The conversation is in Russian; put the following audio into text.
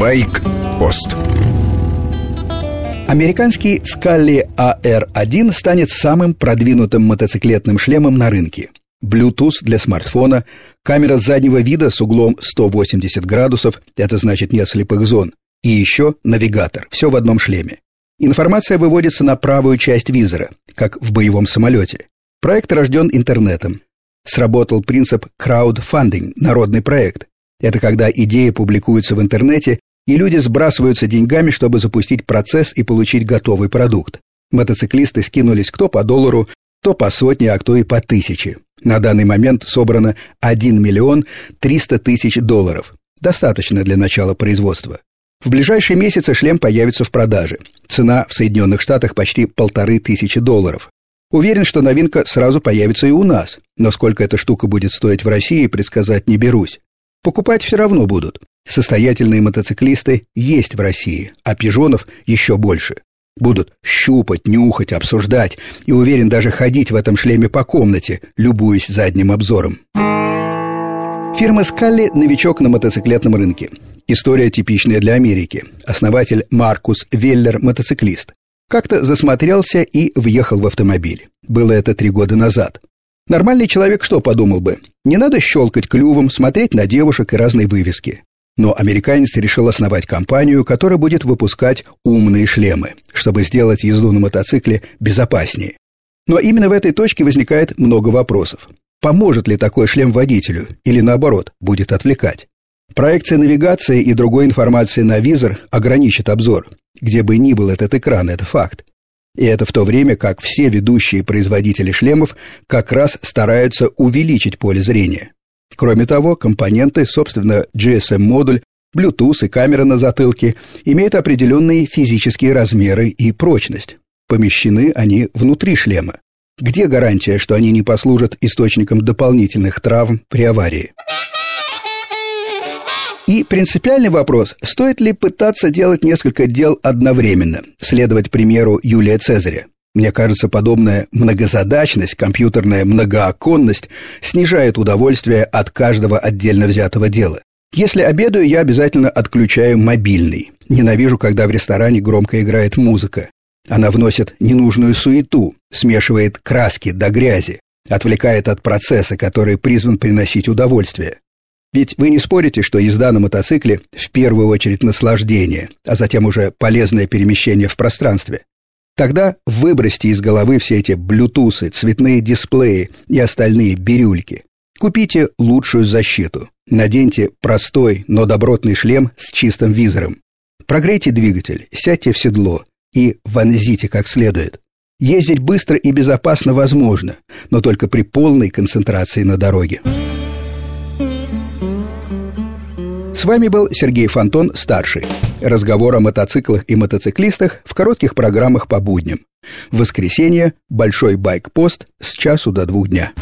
Байк-пост. Американский Скалли AR1 станет самым продвинутым мотоциклетным шлемом на рынке. Bluetooth для смартфона, камера заднего вида с углом 180 градусов, это значит нет слепых зон, и еще навигатор, все в одном шлеме. Информация выводится на правую часть визора, как в боевом самолете. Проект рожден интернетом. Сработал принцип краудфандинг, народный проект. Это когда идея публикуется в интернете и люди сбрасываются деньгами, чтобы запустить процесс и получить готовый продукт. Мотоциклисты скинулись кто по доллару, кто по сотне, а кто и по тысяче. На данный момент собрано 1 миллион 300 тысяч долларов. Достаточно для начала производства. В ближайшие месяцы шлем появится в продаже. Цена в Соединенных Штатах почти полторы тысячи долларов. Уверен, что новинка сразу появится и у нас, но сколько эта штука будет стоить в России, предсказать не берусь. Покупать все равно будут. Состоятельные мотоциклисты есть в России, а пижонов еще больше. Будут щупать, нюхать, обсуждать и, уверен, даже ходить в этом шлеме по комнате, любуясь задним обзором. Фирма «Скалли» – новичок на мотоциклетном рынке. История типичная для Америки. Основатель Маркус Веллер – мотоциклист. Как-то засмотрелся и въехал в автомобиль. Было это три года назад. Нормальный человек что подумал бы? Не надо щелкать клювом, смотреть на девушек и разные вывески. Но американец решил основать компанию, которая будет выпускать умные шлемы, чтобы сделать езду на мотоцикле безопаснее. Но именно в этой точке возникает много вопросов. Поможет ли такой шлем водителю или наоборот, будет отвлекать? Проекция навигации и другой информации на визор ограничит обзор. Где бы ни был этот экран, это факт. И это в то время, как все ведущие производители шлемов как раз стараются увеличить поле зрения. Кроме того, компоненты, собственно, GSM-модуль, Bluetooth и камера на затылке имеют определенные физические размеры и прочность. Помещены они внутри шлема. Где гарантия, что они не послужат источником дополнительных травм при аварии? И принципиальный вопрос, стоит ли пытаться делать несколько дел одновременно, следовать примеру Юлия Цезаря. Мне кажется, подобная многозадачность, компьютерная многооконность снижает удовольствие от каждого отдельно взятого дела. Если обедаю, я обязательно отключаю мобильный. Ненавижу, когда в ресторане громко играет музыка. Она вносит ненужную суету, смешивает краски до грязи, отвлекает от процесса, который призван приносить удовольствие. Ведь вы не спорите, что езда на мотоцикле в первую очередь наслаждение, а затем уже полезное перемещение в пространстве. Тогда выбросьте из головы все эти блютусы, цветные дисплеи и остальные бирюльки. Купите лучшую защиту. Наденьте простой, но добротный шлем с чистым визором. Прогрейте двигатель, сядьте в седло и вонзите как следует. Ездить быстро и безопасно возможно, но только при полной концентрации на дороге. С вами был Сергей Фонтон, старший. Разговор о мотоциклах и мотоциклистах в коротких программах по будням. В воскресенье – большой байк-пост с часу до двух дня.